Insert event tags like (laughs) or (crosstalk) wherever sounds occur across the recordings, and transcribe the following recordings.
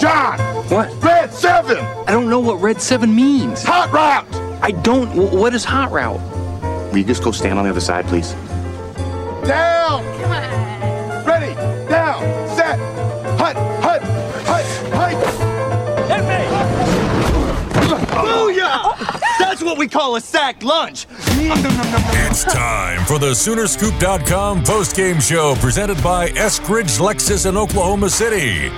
John! What? Red 7! I don't know what Red 7 means. Hot route! I don't. wh- What is hot route? Will you just go stand on the other side, please? Down! Come on. Ready! Down! Set! Hut! Hut! Hut! What we call a sacked lunch. It's time for the Soonerscoop.com postgame show presented by Eskridge Lexus in Oklahoma City.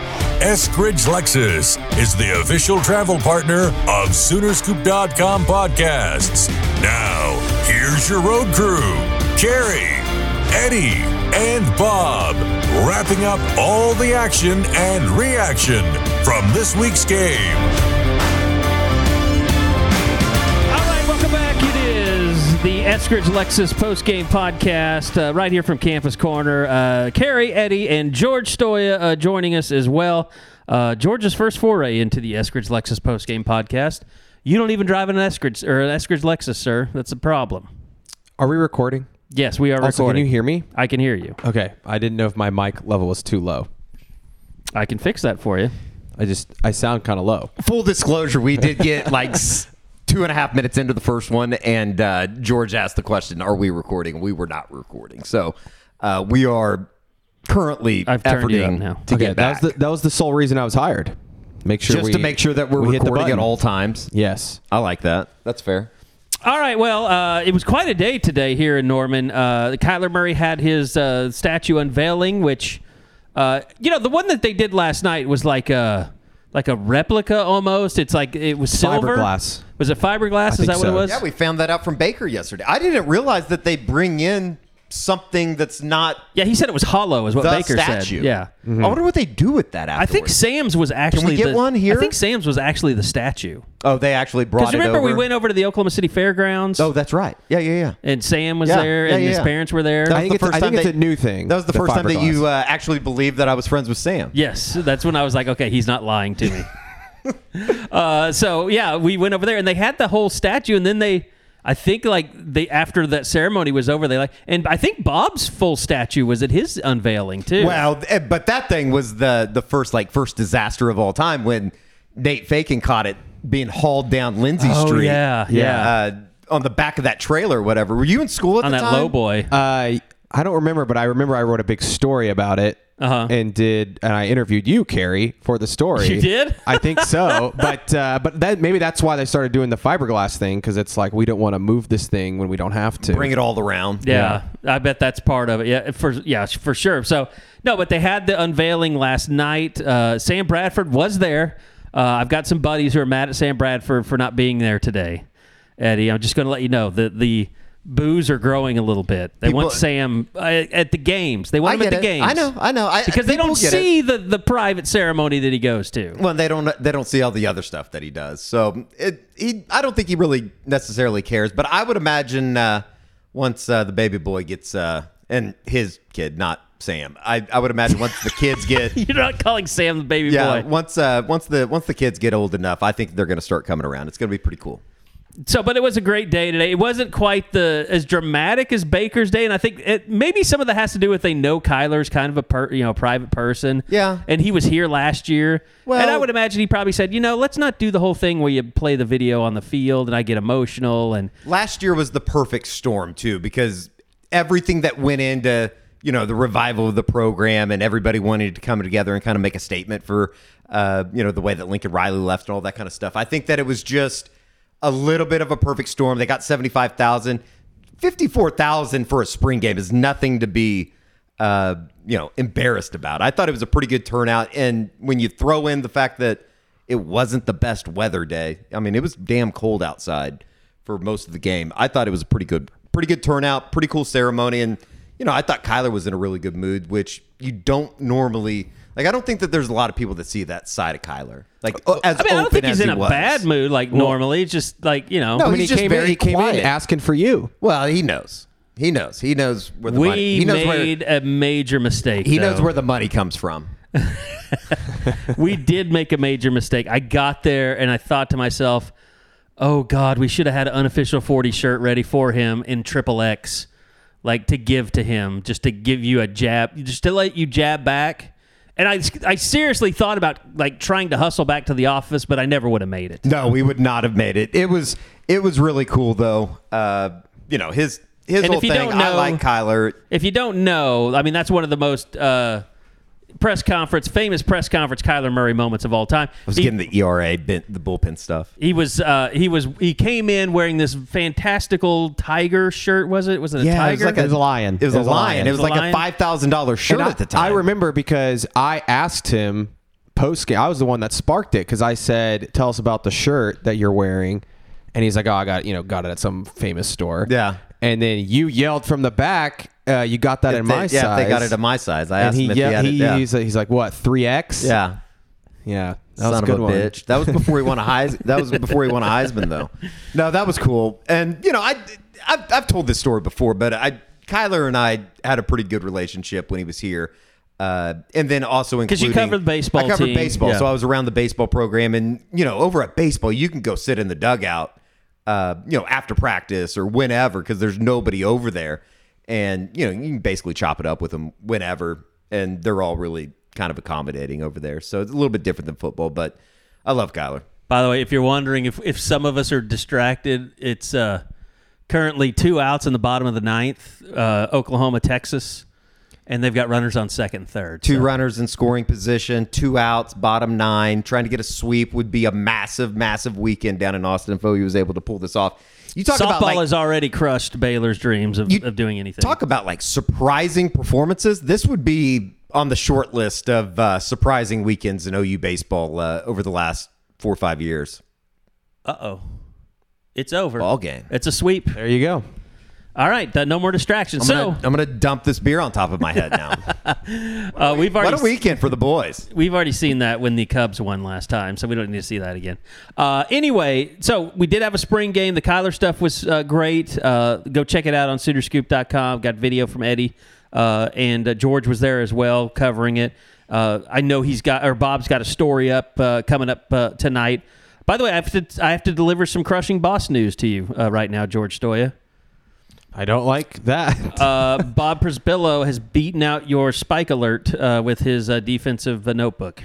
Eskridge Lexus is the official travel partner of Soonerscoop.com podcasts. Now, here's your road crew Carey, Eddie, and Bob, wrapping up all the action and reaction from this week's game. The Eskridge Lexus post-game podcast uh, right here from Campus Corner. Uh, Carey, Eddie, and George Stoia uh, joining us as well. Uh, George's first foray into the Eskridge Lexus post-game podcast. You don't even drive an Eskridge or an Eskridge Lexus, sir. That's a problem. Are we recording? Yes, we are Also, recording. can you hear me? I can hear you. Okay. I didn't know if my mic level was too low. I can fix that for you. I just I sound kind of low. Full disclosure, we did get like s- two and a half minutes into the first one, and uh, George asked the question, "Are we recording?" We were not recording, so uh, we are currently I've turned you up efforting now. to okay, get that back, was the that was the sole reason I was hired. Make sure just we, to make sure that we're we hit the recording at all times. Yes. I like that. That's fair. All right. Well, uh, it was quite a day today here in Norman. Uh, Kyler Murray had his uh, statue unveiling, which, uh, you know, the one that they did last night was like a like a replica almost. It's like it was silver. Fiberglass. Was it fiberglass? Is think that what it was? Yeah, we found that out from Baker yesterday. I didn't realize that they bring in something that's not Yeah, he said it was hollow, is what the Baker statue. said. Yeah. I wonder what they do with that. I think. Sam's was actually We get the, one here? I think Sam's was actually the statue. Oh, they actually brought it. Because remember over. we went over to the Oklahoma City Fairgrounds. Oh, that's right. Yeah, yeah, yeah. and Sam was Yeah, there, yeah, and yeah, his yeah. parents were there. That I think the it's- first I time think it's that- a new thing, That was the, the first time that you uh, actually believed that I was friends with Sam. Yes, that's when I was like, okay, he's not lying to me. (laughs) uh, so yeah, we went over there and they had the whole statue, and then they, I think like they after that ceremony was over, they like, and I think Bob's full statue was at his unveiling too. Well, eh, but that thing was the the first like first disaster of all time when Nate Fakin caught it being hauled down Lindsey Oh, Street. yeah, yeah. Uh, on the back of that trailer or whatever. Were you in school at on the that time? low boy. Uh, I don't remember, but I remember I wrote a big story about it. Uh-huh. And did and I interviewed you, Carey, for the story. You did? (laughs) I think so. but uh, but that maybe that's why they started doing the fiberglass thing because it's like we don't want to move this thing when we don't have to. Bring it all around. Yeah, I bet that's part of it. Yeah, for yeah, for sure. So no, but they had the unveiling last night. Uh, Sam Bradford was there. Uh, I've got some buddies who are mad at Sam Bradford for not being there today. Eddie, I'm just going to let you know that the boos are growing a little bit. They want Sam uh, at the games. They want I him at the it. games. I know. I know. I, because they don't it. see the the private ceremony that he goes to. Well, they don't. They don't see all the other stuff that he does. So it. He. I don't think he really necessarily cares. But I would imagine uh, once uh, the baby boy gets uh, and his kid, not Sam. I. I would imagine once the kids get. (laughs) You're not calling Sam the baby Yeah. boy. Once. Uh, once the once the kids get old enough, I think they're going to start coming around. It's going to be pretty cool. So, but it was a great day today. It wasn't quite the as dramatic as Baker's day, and I think it, maybe some of that has to do with they know Kyler's kind of a per, you know private person. Yeah. and he was here last year. Well- and I would imagine he probably said, you know, let's not do the whole thing where you play the video on the field and I get emotional and Last year was the perfect storm too because everything that went into you know the revival of the program and everybody wanted to come together and kind of make a statement for uh, you know the way that Lincoln Riley left and all that kind of stuff. I think that it was just a little bit of a perfect storm. They got seventy five thousand. 54,000 for a spring game is nothing to be uh, you know, embarrassed about. I thought it was a pretty good turnout and when you throw in the fact that it wasn't the best weather day. I mean, it was damn cold outside for most of the game. I thought it was a pretty good pretty good turnout, pretty cool ceremony and you know, I thought Kyler was in a really good mood, which you don't normally Like I don't think that there's a lot of people that see that side of Kyler. Like uh, as I mean, I don't open think as he's in he a was. bad mood like normally. It's just like you know, No, he's he just came very in, he came quiet. in asking for you. Well, he knows. He knows. He knows where the we money. He knows made where. a major mistake. He knows though. where the money comes from. (laughs) we did make a major mistake. I got there and I thought to myself, "Oh God, we should have had an unofficial forty shirt ready for him in triple X, like to give to him, just to give you a jab, just to let you jab back." And I, I seriously thought about like trying to hustle back to the office, but I never would have made it. No, we would not have made it. It was it was really cool though. Uh, you know his his And whole if you thing. don't I like Kyler. If you don't know, I mean, that's one of the most uh, press conference, famous press conference Kyler Murray moments of all time. I was He- getting the ERA, bent, the bullpen stuff. He was uh, he was he came in wearing this fantastical tiger shirt. Was it? Was it a Yeah, it tiger? was like It was a lion. It was, a lion. It was a like lion? a five thousand dollars shirt And I, at the time. I remember because I asked him post game. I was the one that sparked it because I said, "Tell us about the shirt that you're wearing," and he's like, "Oh, I got you know got it at some famous store." Yeah. And then you yelled from the back, uh, "You got that If in they- my yeah, size." if they got it in my size. I and asked he, him if yeah, he had it. Yeah, he's, he's like, "What? Three X?" yeah. yeah. That Son was a of good a one. bitch. That was before he won a Heisman. That was before he won a Heisman, though. (laughs) No, that was cool. And you know, I I've, I've told this story before, but I Kyler and I had a pretty good relationship when he was here. Uh, and then also because you covered baseball I covered team. baseball, Yeah. so I was around the baseball program, and you know, over at baseball, you can go sit in the dugout, uh, you know, after practice or whenever, because there's nobody over there, and you know, you can basically chop it up with them whenever, and they're all really kind of accommodating over there. So it's a little bit different than football, but I love Kyler. By the way, if you're wondering if if some of us are distracted, it's uh, currently two outs in the bottom of the ninth, uh, Oklahoma, Texas, and they've got runners on second, and third. Two So- runners in scoring position, two outs, bottom nine. Trying to get a sweep would be a massive, massive weekend down in Austin if OU was able to pull this off. You talk Softball about like, has already crushed Baylor's dreams of, You of doing anything. talk about like surprising performances. This would be on the short list of uh, surprising weekends in OU baseball uh, over the last four or five years. Uh oh, it's over. Ball game. It's a sweep. There you go. All right, uh, no more distractions. I'm so gonna, I'm gonna dump this beer on top of my head now. (laughs) uh, we've already what a weekend for the boys. We've already seen that when the Cubs won last time, so we don't need to see that again. Uh, anyway, so we did have a spring game. The Kyler stuff was uh, great. Uh, go check it out on Soonerscoop.com. Got video from Eddie, uh, and uh, George was there as well covering it. Uh, I know he's got, or Bob's got a story up uh, coming up uh, tonight. By the way, I have to, I have to deliver some crushing boss news to you uh, right now, George Stoia. I don't like that. (laughs) Uh, Bob Prisbillo has beaten out your Spike Alert uh, with his uh, defensive uh, notebook.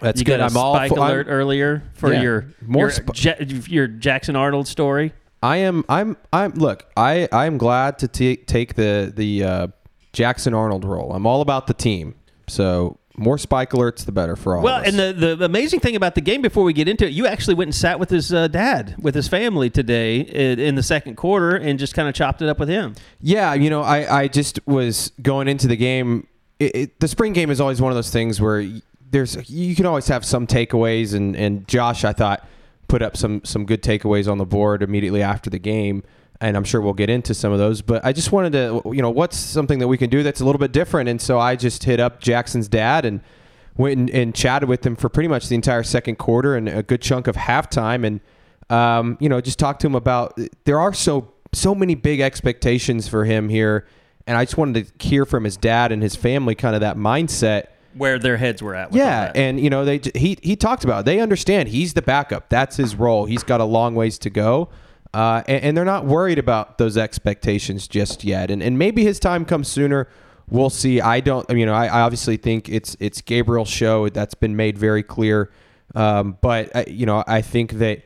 That's you good. got a I'm all spike for- I'm- alert earlier for Yeah. your More your, sp- Ja- your Jackson Arnold story. I am. I'm. I'm. Look, I. I'm glad to ta- take the the uh, Jackson Arnold role. I'm all about the team. So more spike alerts, the better for all. Well, and the, the amazing thing about the game before we get into it, you actually went and sat with his uh, dad, with his family today in, in the second quarter and just kind of chopped it up with him. Yeah, you know, I, I just was going into the game. It, it, the spring game is always one of those things where there's you can always have some takeaways, and, and Josh, I thought, put up some some good takeaways on the board immediately after the game, and I'm sure we'll get into some of those. But I just wanted to, you know, what's something that we can do that's a little bit different, and so I just hit up Jackson's dad and went and, and chatted with him for pretty much the entire second quarter and a good chunk of halftime, and um, you know, just talk to him about there are so so many big expectations for him here, and I just wanted to hear from his dad and his family kind of that mindset. Where their heads were at. With Yeah, and you know they he he talked about it. they understand he's the backup. That's his role. He's got a long ways to go, uh, and, and they're not worried about those expectations just yet. And and maybe his time comes sooner. We'll see. I don't. You know, I, I obviously think it's it's Gabriel's show. That's been made very clear. Um, but I, you know, I think that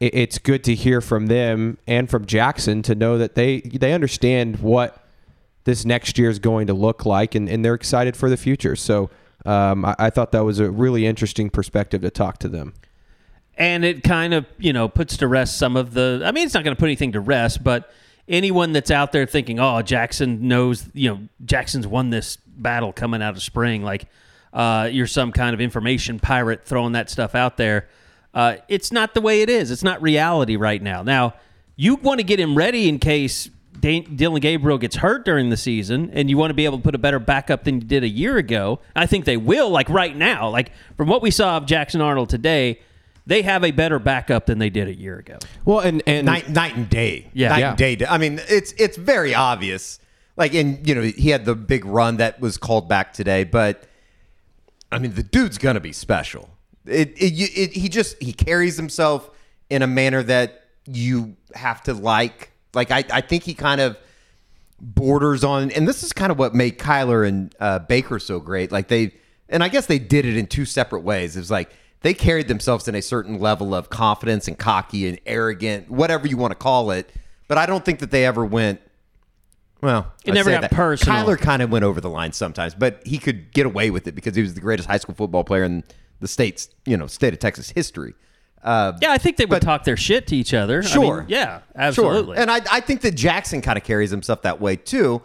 it, it's good to hear from them and from Jackson to know that they they understand what this next year is going to look like, and, and they're excited for the future. So um, I, I thought that was a really interesting perspective to talk to them. And it kind of you know puts to rest some of the i mean it's not going to put anything to rest but anyone that's out there thinking oh jackson knows you know jackson's won this battle coming out of spring like uh, you're some kind of information pirate throwing that stuff out there uh, it's not the way it is it's not reality right now now you want to get him ready in case Dillon Gabriel gets hurt during the season, and you want to be able to put a better backup than you did a year ago. I think they will. Like right now, like from what we saw of Jackson Arnold today, they have a better backup than they did a year ago. Well, and and night night and day. Yeah. night Yeah. and day. I mean, it's it's very obvious. Like, and you know, he had the big run that was called back today, but I mean, the dude's gonna be special. It, it, it he just he carries himself in a manner that you have to like. Like, I I think he kind of borders on, and this is kind of what made Kyler and uh, Baker so great. Like they, and I guess they did it in two separate ways. It was like they carried themselves in a certain level of confidence and cocky and arrogant, whatever you want to call it. But I don't think that they ever went. Well, It I never got that. personal. Kyler kind of went over the line sometimes, but he could get away with it because he was the greatest high school football player in the state's, you know, state of Texas history. Uh, Yeah, I think they would But- talk their shit to each other. I mean, Sure. yeah, absolutely. Sure. And I, I think that Jackson kind of carries himself that way too.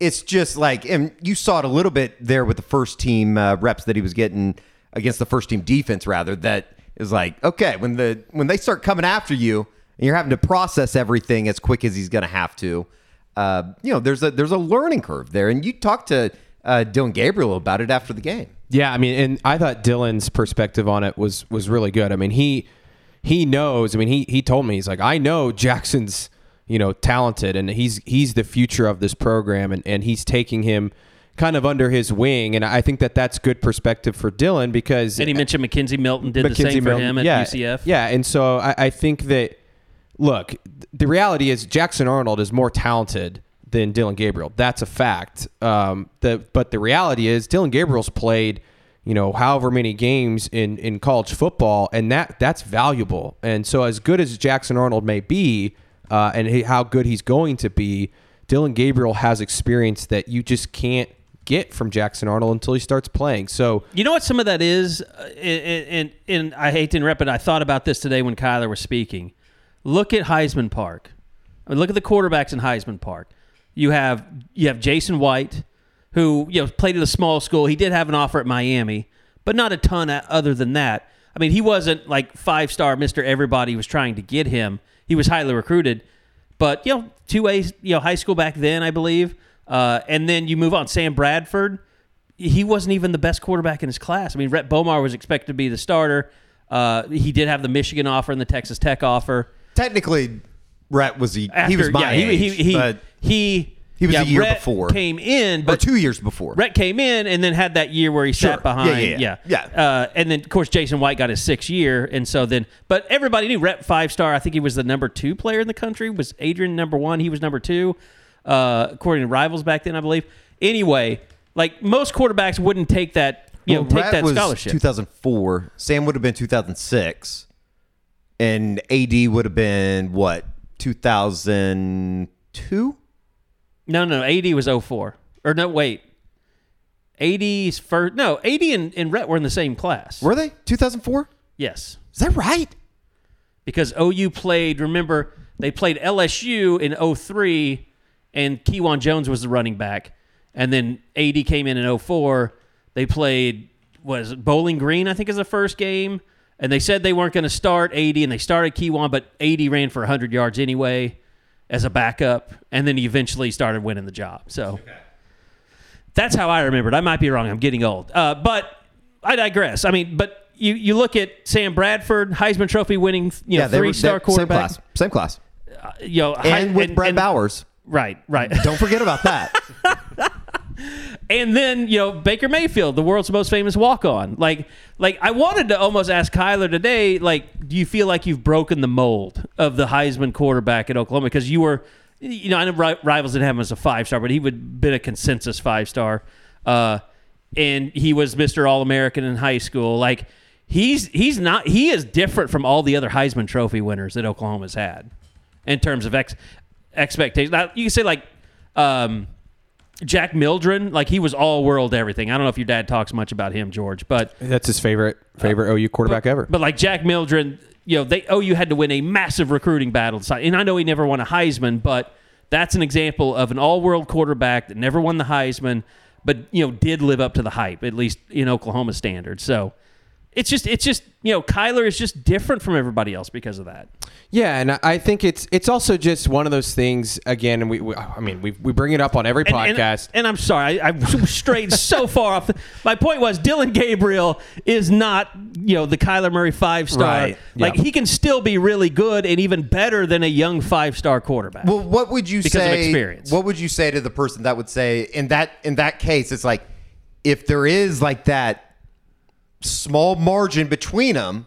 It's just like, and you saw it a little bit there with the first team uh, reps that he was getting against the first team defense, rather. That is like, okay, when the when they start coming after you and you're having to process everything as quick as he's going to have to, uh, you know, there's a there's a learning curve there. And you talked to uh, Dillon Gabriel about it after the game. Yeah, I mean, and I thought Dillon's perspective on it was was really good. I mean, he he knows. I mean, he he told me he's like, I know Jackson's you know talented, and he's he's the future of this program, and and he's taking him kind of under his wing, and I think that that's good perspective for Dillon because and he mentioned McKenzie Milton did the same for him at yeah, UCF. Yeah, and so I, I think that look, the reality is Jackson Arnold is more talented than Dillon Gabriel. That's a fact. Um, the but the reality is Dillon Gabriel's played, you know, however many games in in college football, and that that's valuable. And so as good as Jackson Arnold may be, uh, and he, how good he's going to be, Dillon Gabriel has experience that you just can't get from Jackson Arnold until he starts playing. So You know what some of that is, Uh, and, and, and I hate to interrupt, but I thought about this today when Kyler was speaking. Look at Heisman Park. I mean, look at the quarterbacks in Heisman Park. You have you have Jason White, who you know played at a small school. He did have an offer at Miami, but not a ton other than that. I mean, he wasn't like five star Mister Everybody was trying to get him. He was highly recruited, but you know two A you know high school back then, I believe. Uh, and then you move on. Sam Bradford, he wasn't even the best quarterback in his class. I mean, Rhett Bomar was expected to be the starter. Uh, he did have the Michigan offer and the Texas Tech offer. Technically, Rhett was he, After, he was my yeah, he, age, he, he, but he, He was yeah, a year Rhett before. Came in, or but two years before. Rhett came in and then had that year where he Sure. sat behind. Yeah, yeah, yeah. Uh, and then, of course, Jason White got his sixth year. And so then, but everybody knew Rhett five star. I think he was the number two player in the country. Was Adrian number one? He was number two, uh, according to rivals back then, I believe. Anyway, like most quarterbacks wouldn't take that, you know, take Rhett that was scholarship. 2004. Sam would have been 2006, and AD would have been what 2002. No, no, AD was 04. Or no, wait. AD's first. No, AD and, and Rhett were in the same class. Were they 2004? Yes. Is that right? Because OU played, remember, they played LSU in 03, and Kejuan Jones was the running back. And then AD came in in 04. They played, was Bowling Green, I think, is the first game. And they said they weren't going to start AD, and they started Kejuan, but AD ran for 100 yards anyway as a backup. And then he eventually started winning the job. So that's how I remember it. I might be wrong. I'm getting old. Uh, but I digress. I mean, but you, you look at Sam Bradford, Heisman Trophy winning, you know, they were- three star quarterback. Same class. Same class. You know, And Hei- with Brett Bowers. Right, right. Don't forget about that. (laughs) and then you know Baker Mayfield, the world's most famous walk on. Like, like I wanted to almost ask Kyler today. Like, do you feel like you've broken the mold of the Heisman quarterback at Oklahoma? Because you were, you know, I know rivals didn't have him as a five star, but he would been a consensus five star. Uh, and he was Mr. All American in high school. Like, he's he's not he is different from all the other Heisman Trophy winners that Oklahoma's had in terms of ex- expectations. Now, you can say like. Um, Jack Mildren, like he was all world everything. I don't know if your dad talks much about him, George, but that's his favorite favorite OU quarterback ever. but like Jack Mildren, you know, they OU had to win a massive recruiting battle. And I know he never won a Heisman, but that's an example of an all-world quarterback that never won the Heisman, but you know, did live up to the hype, at least in Oklahoma standards. So It's just it's just you know Kyler is just different from everybody else because of that. Yeah, and I- I think it's it's also just one of those things. Again, and we, we I mean we, we bring it up on every And- and- podcast. And, I'm sorry, I, I strayed so (laughs) far off. The, my point was Dillon Gabriel is not you know the Kyler Murray five star. Right. Like Yeah. he can still be really good and even better than a young five star quarterback. Well, what would you Because of say? experience. What would you say to the person that would say in that in that case? It's like if there is like that small margin between them,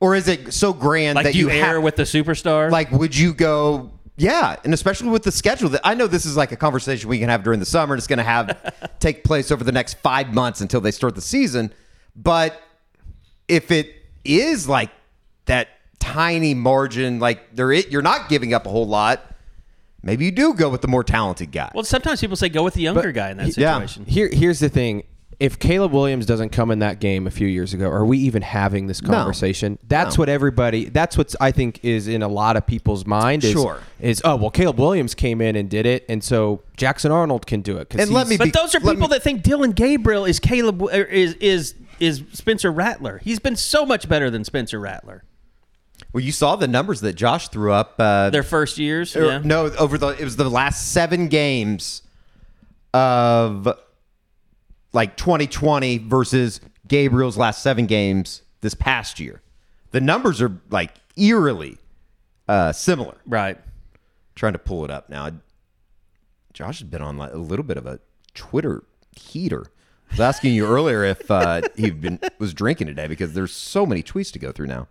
or is it so grand like that do you, you air have, with the superstar? like would you go? Yeah, and especially with the schedule that I know this is like a conversation we can have during the summer. and It's going to have (laughs) take place over the next five months until they start the season. But if it is like that tiny margin, like there, i- you're not giving up a whole lot. Maybe you do go with the more talented guy. well, sometimes people say go with the younger guy in that yeah. situation. Here, here's the thing: if Caleb Williams doesn't come in that game a few years ago, are we even having this conversation? That's No. what everybody. That's what I think is in a lot of people's mind. Is, Sure. Is oh well, Caleb Williams came in and did it, and so Jackson Arnold can do it. And let he's- me But be- those are people me- that think Dillon Gabriel is Caleb er, is is is Spencer Rattler. He's been so much better than Spencer Rattler. well, you saw the numbers that Josh threw up. Uh, Their first years, or- yeah. No, over the it was the last seven games of like 2020 versus Gabriel's last seven games this past year. The numbers are like eerily uh, similar. Right. Trying to pull it up now. Josh has been on like a little bit of a Twitter heater. I was asking you earlier if uh, (laughs) he been was drinking today because there's so many tweets to go through now.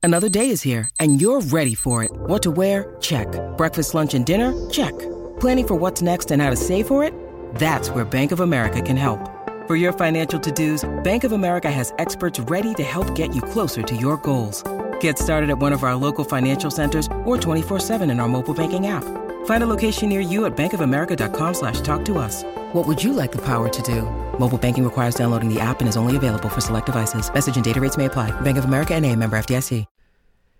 Another day is here, and you're ready for it. What to wear? Check. Breakfast, lunch, and dinner? Check. Planning for what's next and how to save for it? That's where Bank of America can help. For your financial to dos, Bank of America has experts ready to help get you closer to your goals. Get started at one of our local financial centers or 24-7 in our mobile banking app. Find a location near you at bankofamerica.com slash talk to us. What would you like the power to do? Mobile banking requires downloading the app and is only available for select devices. Message and data rates may apply. Bank of America and a member FDIC.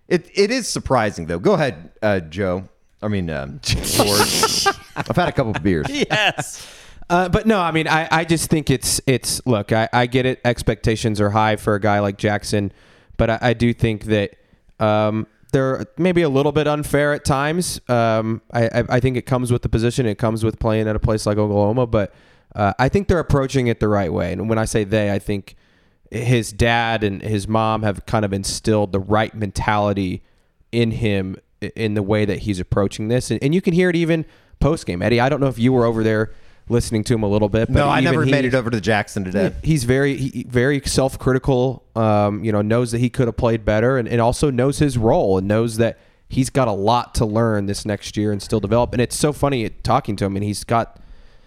It it is surprising though. Go ahead, uh, Joe. I mean, um, (laughs) George. I've had a couple of beers. (laughs) Yes. Uh, but no, I mean, I, I just think it's it's look, I, I get it. Expectations are high for a guy like Jackson, but I, I do think that um, they're maybe a little bit unfair at times. Um, I, I think it comes with the position. It comes with playing at a place like Oklahoma, but uh, I think they're approaching it the right way. And when I say they, I think his dad and his mom have kind of instilled the right mentality in him in the way that he's approaching this. And, and you can hear it even post game. Eddie, I don't know if you were over there listening to him a little bit. But No, I never he- made it over to Jackson today. He's very, he, very self-critical. Um, you know, knows that he could have played better, and, and also knows his role and knows that he's got a lot to learn this next year and still develop. And it's so funny talking to him, and he's got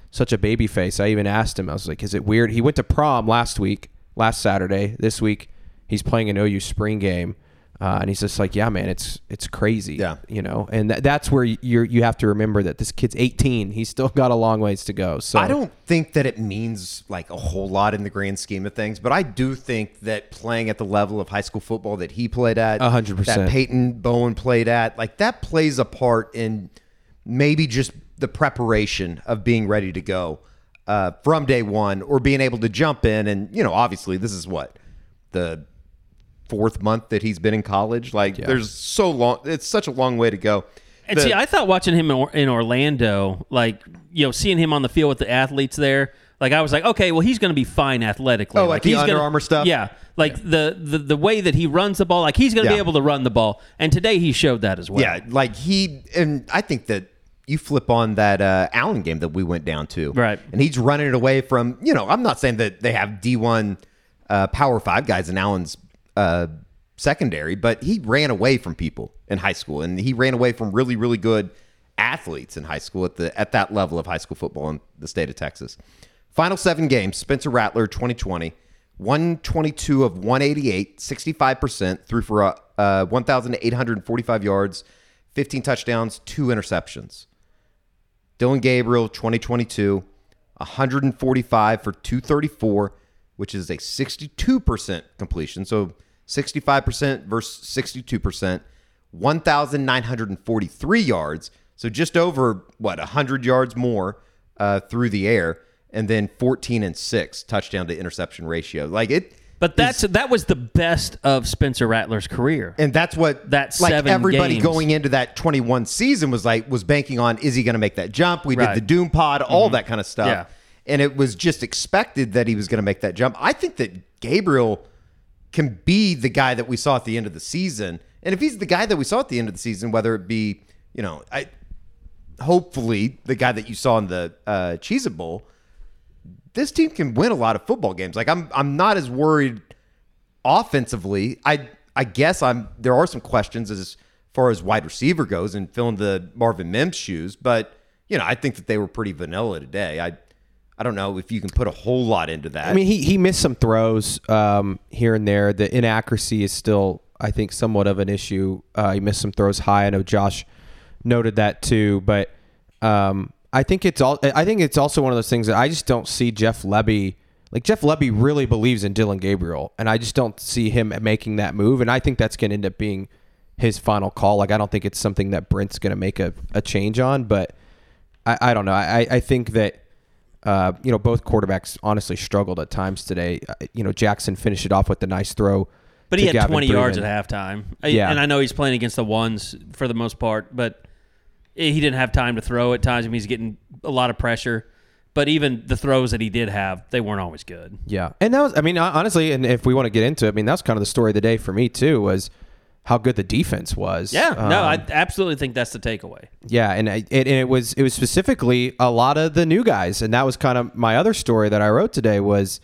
such a baby face. I even asked him, I was like, "Is it weird?" He went to prom last week, last Saturday. This week, he's playing an OU spring game, uh, and he's just like, "Yeah, man, it's it's crazy." Yeah. you know, and that, that's where you you have to remember that this kid's 18. He's still got a long ways to go. So I don't think that it means like a whole lot in the grand scheme of things, but I do think that playing at the level of high school football that he played at, hundred percent. that Peyton Bowen played at, like that plays a part in maybe just the preparation of being ready to go uh, from day one or being able to jump in. And, you know, obviously, this is what the fourth month that he's been in college. Like, there's so long, it's such a long way to go. And The- see, I thought watching him in Or- in Orlando, like you know, seeing him on the field with the athletes there, like I was like, okay, well, he's going to be fine athletically. Oh, like the he's Under gonna- Armour stuff? Yeah, like The, the the way that he runs the ball, like he's going to Yeah. be able to run the ball. And today he showed that as well. Yeah, like he and I think that you flip on that uh, Allen game that we went down to, Right. And he's running it away from you know. I'm not saying that they have D1 uh, Power Five guys in Allen's uh, secondary, but he ran away from people in high school, and he ran away from really really good athletes in high school at the at that level of high school football in the state of Texas. Final seven games: Spencer Rattler, 2020. 122 of 188, 65%, threw for uh, uh, 1,845 yards, 15 touchdowns, two interceptions. Dillon Gabriel, 2022, 145 for 234, which is a 62% completion. So 65% versus 62%, 1,943 yards. So just over, what, 100 yards more uh, through the air. And then 14 and 6 touchdown to interception ratio. Like it, But that's that was the best of Spencer Rattler's career. And that's what That like everybody games. going into that 21 season was like was banking on is he going to make that jump? We Right. Mm-hmm. did the Doom Pod, all that kind of stuff. Yeah. And it was just expected that he was going to make that jump. I think that Gabriel can be the guy that we saw at the end of the season. And if he's the guy that we saw at the end of the season, whether it be, you know, I hopefully the guy that you saw in the uh Cheez Bowl, this team can win a lot of football games. Like I'm I'm not as worried offensively. I I guess I'm there are some questions as far as wide receiver goes and filling the Marvin Mims shoes, but you know, I think that they were pretty vanilla today. I I don't know if you can put a whole lot into that. I mean, he he missed some throws um, here and there. The inaccuracy is still, I think, somewhat of an issue. Uh, he missed some throws high. I know Josh noted that too, but um, I think it's all. I think it's also one of those things that I just don't see Jeff Lebby. Like Jeff Lebby really believes in Dillon Gabriel, and I just don't see him making that move. And I think that's going to end up being his final call. Like I don't think it's something that Brent's going to make a, a change on, but I, I don't know. I, I think that uh, you know both quarterbacks honestly struggled at times today. Uh, you know Jackson finished it off with the nice throw, But he had Gavin 20 yards at halftime. Yeah. And I know he's playing against the ones for the most part, but he didn't have time to throw at times. I mean, he's getting a lot of pressure. But even the throws that he did have, they weren't always good. Yeah, and that was I mean honestly, and if we want to get into it, I mean that's kind of the story of the day for me too was how good the defense was. Yeah, no, I Um, absolutely think that's the takeaway. Yeah, and I- it, and it was it was specifically a lot of the new guys, and that was kind of my other story that I wrote today was,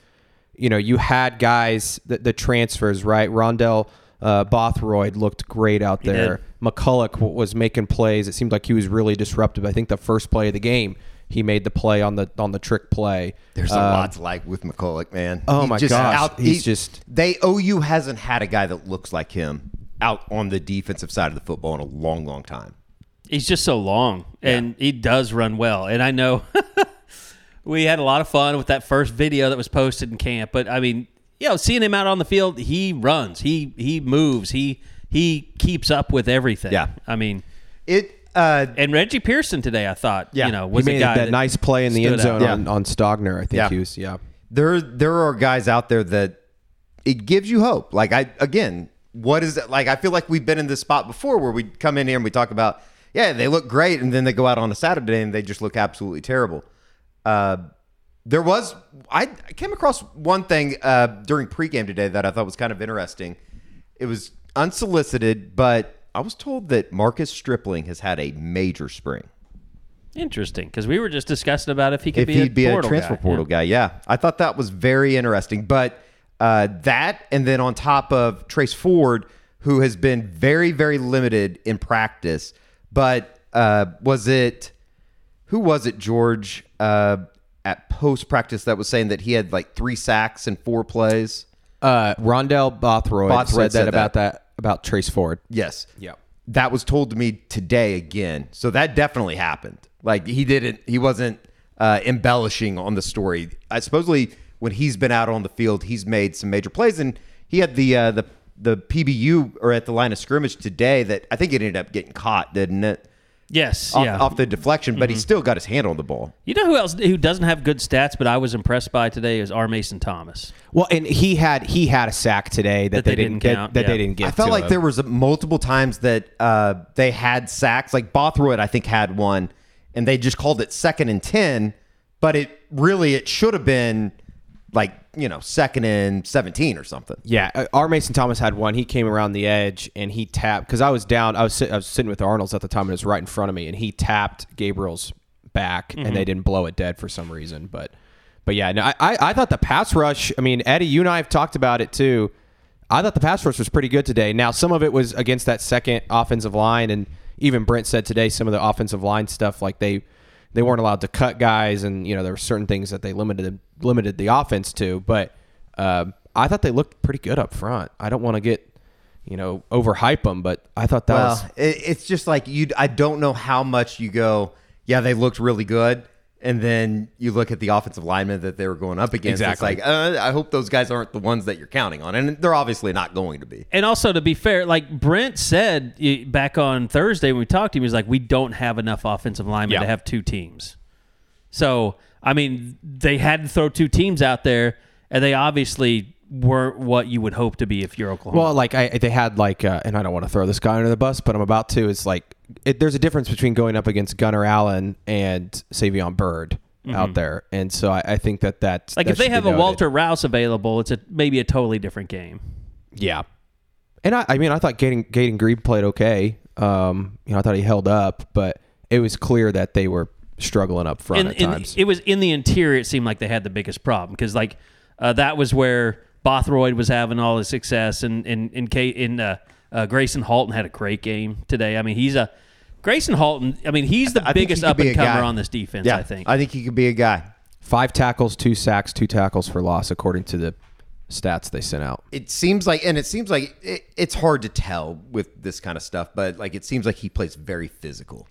you know, you had guys the, the transfers right. Rondell uh, Bothroyd looked great out He there. did. McCullough was making plays. It seemed like he was really disruptive. I think the first play of the game, he made the play on the on the trick play. There's a Um, lot to like with McCullough, man. Oh He my just gosh, he's just- they OU hasn't had a guy that looks like him out on the defensive side of the football in a long, long time. He's just so long, and he does run well. And I know (laughs) we had a lot of fun with that first video that was posted in camp. But I mean, you know, seeing him out on the field, he runs, he he moves, he he keeps up with everything. Yeah. I mean, It uh, and Reggie Pearson today, I thought, Yeah. you know, he was made a guy that, nice play in the end stood out. zone on, on Stogner. I think Yeah. he was. Yeah. there there are guys out there that it gives you hope. Like I again, what is it like? I feel like we've been in this spot before where we come in here and we talk about yeah they look great and then they go out on a Saturday and they just look absolutely terrible. Uh, there was I came across one thing uh, during pregame today that I thought was kind of interesting. It was unsolicited, but I was told that Marcus Stripling has had a major spring. Interesting, because we were just discussing about if he could if be he'd a be a transfer guy. portal guy. Yeah, I thought that was very interesting. But uh, that, and then on top of Trace Ford, who has been very, very limited in practice. But uh, was it who was it, George, uh, at post practice that was saying that he had like three sacks and four plays? Uh, Rondell Bothroyd, Bothroyd said that said about that. that about Trace Ford. Yes. Yeah. That was told to me today again. So that definitely happened. Like he didn't, he wasn't uh, embellishing on the story. I supposedly when he's been out on the field, he's made some major plays, and he had the uh, the the PBU or at the line of scrimmage today that I think it ended up getting caught, didn't it? Yes, Off, yeah. Mm-hmm. off the deflection, but he still got his hand on the ball. You know who else who doesn't have good stats, but I was impressed by today is R. Mason Thomas. Well, and he had he had a sack today that, That they, they didn't, didn't get count, that yeah. they didn't get. I felt to like him. there was multiple times that uh, they had sacks. Like Bothroyd, I think had one, and they just called it second and ten. But it really it should have been like you know second and seventeen or something. Yeah, uh, R. Mason Thomas had one. He came around the edge and he tapped because I was down. I was sit, I was sitting with the Arnold's at the time and it was right in front of me, and he tapped Gabriel's back, and they mm-hmm. didn't blow it dead for some reason. But but yeah, no, I, I I thought the pass rush. I mean, Eddie, you and I have talked about it too. I thought the pass rush was pretty good today. Now some of it was against that second offensive line, and even Brent said today some of the offensive line stuff like they they weren't allowed to cut guys, and you know there were certain things that they limited limited the offense to. But um, I thought they looked pretty good up front. I don't want to get you know overhype them, but I thought that Well, was it, it's just like you. I don't know how much you go. Yeah, they looked really good, and then you look at the offensive linemen that they were going up against. Exactly. It's like uh, I hope those guys aren't the ones that you're counting on, and they're obviously not going to be. And also, to be fair, like Brent said back on Thursday when we talked to him, he was like, "We don't have enough offensive linemen Yeah. to have two teams." So, I mean, they had to throw two teams out there, and they obviously weren't what you would hope to be if you're Oklahoma. Well, like I, they had like, uh, and I don't want to throw this guy under the bus, but I'm about to. It's like it, there's a difference between going up against Gunnar Allen and Savion Byrd out there, and so I, I think that that like that if they have a. Walter Rouse available, it's a maybe a totally different game. yeah. And I, I mean, I thought Gaten, Gaten Green played okay. Um, you know, I thought he held up, but it was clear that they were struggling up front in, at in- times. it was in the interior. It seemed like they had the biggest problem because like uh, that was where Bothroyd was having all his success, and and in Kate in uh, uh, Grayson Halton had a great game today. I mean, he's a Grayson Halton. I mean, he's the I think he biggest up and comer guy. on this defense. Yeah, I think. I think he could be a guy. Five tackles, two sacks, two tackles for loss, according to the stats they sent out. It seems like, and it seems like it, it's hard to tell with this kind of stuff, but like it seems like he plays very physical.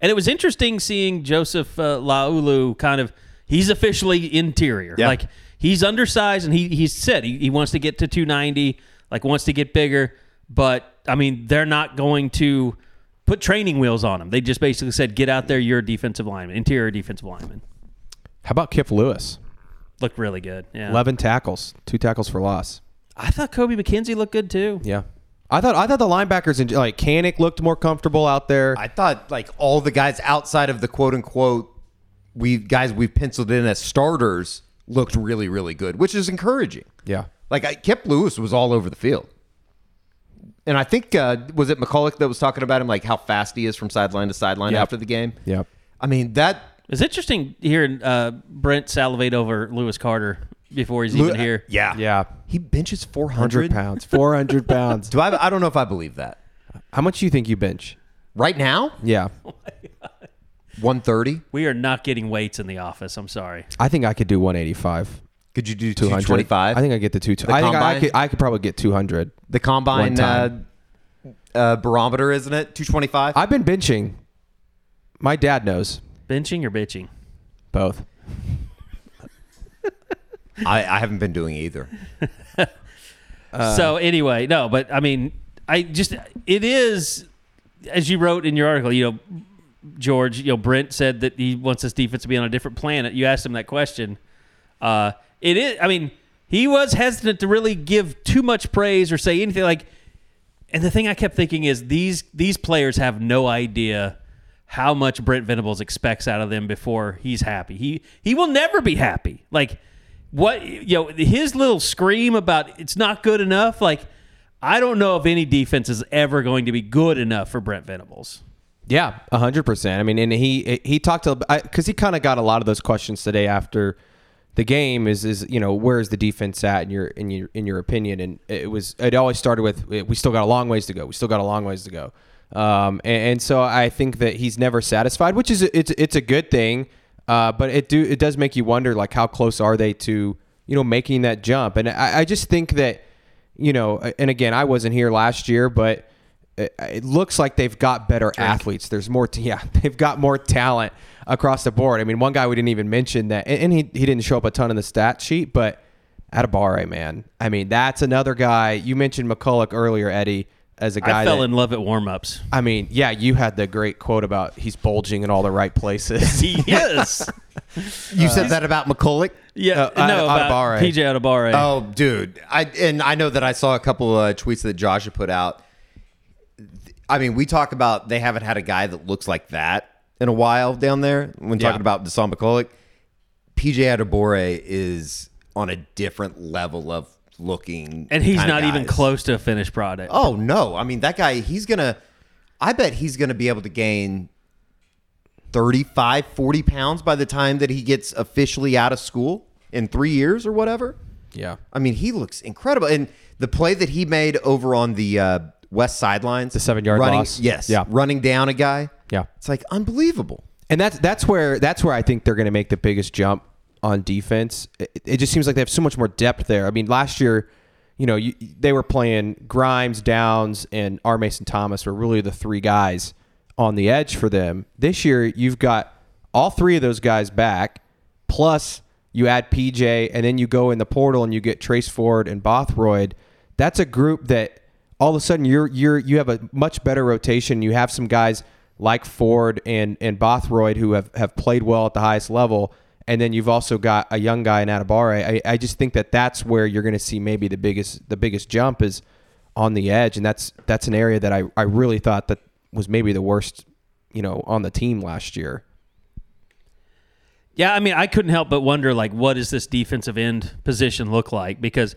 And it was interesting seeing Joseph uh, Laulu kind of. He's officially interior. Yeah. Like he's undersized, and he he said he, he wants to get to 290. Like wants to get bigger, but I mean they're not going to put training wheels on him. They just basically said, "Get out there, you're a defensive lineman, interior defensive lineman." How about Kip Lewis? Looked really good. Yeah. 11 tackles, two tackles for loss. I thought Kobie McKinzie looked good too. Yeah. I thought I thought the linebackers in like Kanik looked more comfortable out there. I thought like all the guys outside of the quote unquote we guys we've penciled in as starters looked really really good, which is encouraging. yeah. Like I, Kip Lewis was all over the field, and I think uh, was it McCullough that was talking about him like how fast he is from sideline to sideline Yep. after the game. Yep. I mean that It's interesting hearing uh, Brent salivate over Lewis Carter before he's even here. Yeah, Yeah. He benches four hundred pounds, 400 (laughs) pounds. Do I? I don't know if I believe that How much do you think you bench? right now. Yeah. (laughs) One thirty. We are not getting weights in the office. I'm sorry. I think I could do 185. Could you do 200. two twenty five? I think I get the two. The I think I, I could I could probably get 200. the combine uh, uh, barometer, isn't it? Two twenty five. I've been benching. My dad knows Benching or bitching? both. (laughs) I, I haven't been doing either. (laughs) so anyway, no, but I mean, I just it is as you wrote in your article. You know, George. You know, Brent said that he wants this defense to be on a different planet. You asked him that question. Uh, it is. I mean, he was hesitant to really give too much praise or say anything like. And the thing I kept thinking is these these players have no idea how much Brent Venables expects out of them before he's happy. He he will never be happy. Like what you know, his little scream about it's not good enough. Like I don't know if any defense is ever going to be good enough for Brent Venables. Yeah, hundred percent. I mean, and he he talked to because he kind of got a lot of those questions today after the game. Is is you know where's the defense at in your in your in your opinion? And it was it always started with we still got a long ways to go. We still got a long ways to go. Um, and, and so I think that he's never satisfied, which is it's it's a good thing. Uh, but it do it does make you wonder like how close are they to you know making that jump? And I, I just think that you know, and again, I wasn't here last year, but it, it looks like they've got better athletes. There's more, t- (laughs) yeah, they've got more talent across the board. I mean, one guy we didn't even mention that, and and he, he didn't show up a ton in the stat sheet, but Adebawore, man. I mean, that's another guy. You mentioned McCullough earlier, Eddie, as a guy. I fell that- in love at warmups. I mean, yeah, you had the great quote about he's bulging in all the right places. (laughs) He is. (laughs) You said that about McCullough. yeah, Uh, no, Ad- about PJ Adebawore. Oh, dude! I and I know that I saw a couple uh, tweets that Josh had put out. I mean, we talk about they haven't had a guy that looks like that in a while down there. When Yeah. talking about Dasan McCullough, PJ Adebawore is on a different level of looking, and he's not even close to a finished product. Oh no! I mean, that guy. He's gonna. I bet he's gonna be able to gain 35, 40 pounds by the time that he gets officially out of school in three years or whatever. yeah. I mean, he looks incredible. And the play that he made over on the uh, west sidelines, The seven-yard running, loss? yes, Yeah. running down a guy, Yeah. it's like unbelievable. And that's that's where that's where I think they're going to make the biggest jump on defense. It, it just seems like they have so much more depth there. I mean, last year, you know, you, they were playing Grimes, Downs, and R. Mason Thomas were really the three guys on the edge for them. This year, you've got all three of those guys back, plus you add PJ, and then you go in the portal and you get Trace Ford and Bothroyd. That's a group that all of a sudden you're you're you have a much better rotation. You have some guys like Ford and and Bothroyd who have, have played well at the highest level. and then you've also got a young guy in Adebawore. I, I just think that that's where you're going to see maybe the biggest the biggest jump is on the edge, and that's that's an area that I, I really thought that was maybe the worst, you know, on the team last year. Yeah, I mean, I couldn't help but wonder, like, what does this defensive end position look like? Because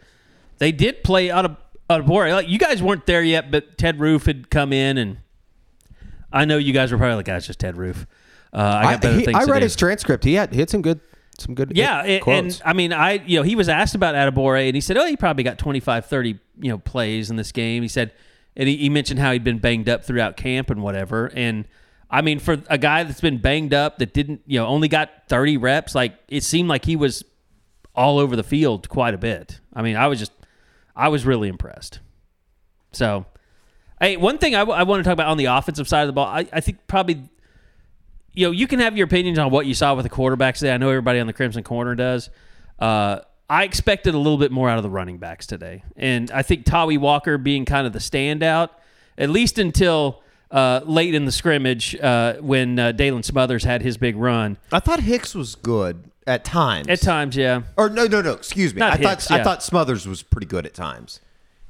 they did play out of of Like, you guys weren't there yet, but Ted Roof had come in, and I know you guys were probably like, "Guys, just Ted Roof." Uh, I got better he- things I read his transcript. He had he had some good some good Yeah, hit and, I mean, I you know he was asked about Adebawore, and he said, "Oh, he probably got 25, 30, you know plays in this game." He said, and he, he mentioned how he'd been banged up throughout camp and whatever. And I mean, for a guy that's been banged up that didn't you know only got thirty reps, like it seemed like he was all over the field quite a bit. I mean, I was just I was really impressed. So, hey, one thing I, w- I want to talk about on the offensive side of the ball, I, I think probably you know, you can have your opinions on what you saw with the quarterbacks today. I know everybody on the Crimson Corner does. Uh, I expected a little bit more out of the running backs today. And I think Tawee Walker being kind of the standout, at least until uh, late in the scrimmage uh, when uh, Dalen Smothers had his big run. I thought Hicks was good at times. At times, yeah. Or no, no, no. Excuse me. Not I Hicks, thought I thought Smothers was pretty good at times.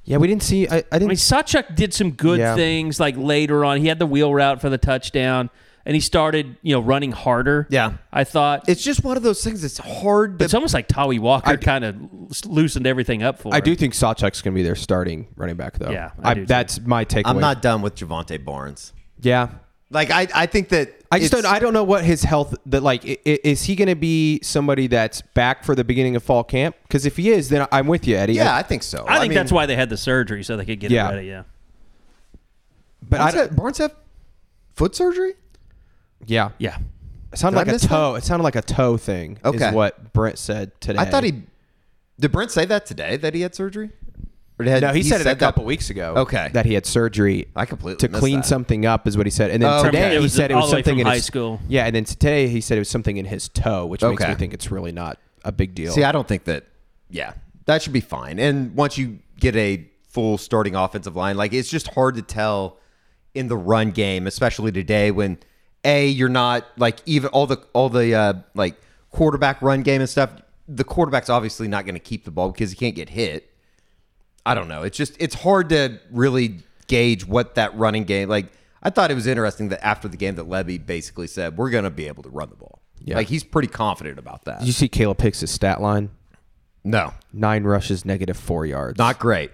yeah, we didn't see. I, I I didn't. I mean, Sawchuk did some good Yeah. things like later on. He had the wheel route for the touchdown, and he started, you know, running harder. Yeah. I thought It's just one of those things. It's hard. To, it's almost like Tawee Walker kind of loosened everything up for I him. do think Sawchuk's going to be their starting running back, though. Yeah, I do too. that's my takeaway. I'm not done with Jovantae Barnes. Yeah, Like I, I think that I just don't. I don't know what his health. That like, i- i- is he going to be somebody that's back for the beginning of fall camp? Because if he is, then I'm with you, Eddie. Yeah, I think so. I think mean, that's why they had the surgery so they could get Yeah. it ready. Yeah. but I Barnes, don't- have, Barnes have foot surgery. yeah, Yeah. It sounded Did I like a miss that? toe. It sounded like a toe thing. Okay. is what Brent said today. I thought he did. Brent say that today that he had surgery. Or did- No, he, said, it a that- couple weeks ago. Okay. that he had surgery. I completely to clean that. something up is what he said. And then Oh, today It he said it was something in high his school. Yeah, and then today he said it was something in his toe, which makes me think it's really not a big deal. See, I don't think that. Yeah, that should be fine. And once you get a full starting offensive line, like it's just hard to tell in the run game, especially today when a you're not like even all the all the uh, like quarterback run game and stuff. The quarterback's obviously not going to keep the ball because he can't get hit. I don't know. It's just it's hard to really gauge what that running game like. I thought it was interesting that after the game that Lebby basically said we're going to be able to run the ball. Yeah. Like he's pretty confident about that. Did you see Caleb Hicks' stat line? no, Nine rushes, negative four yards. not great.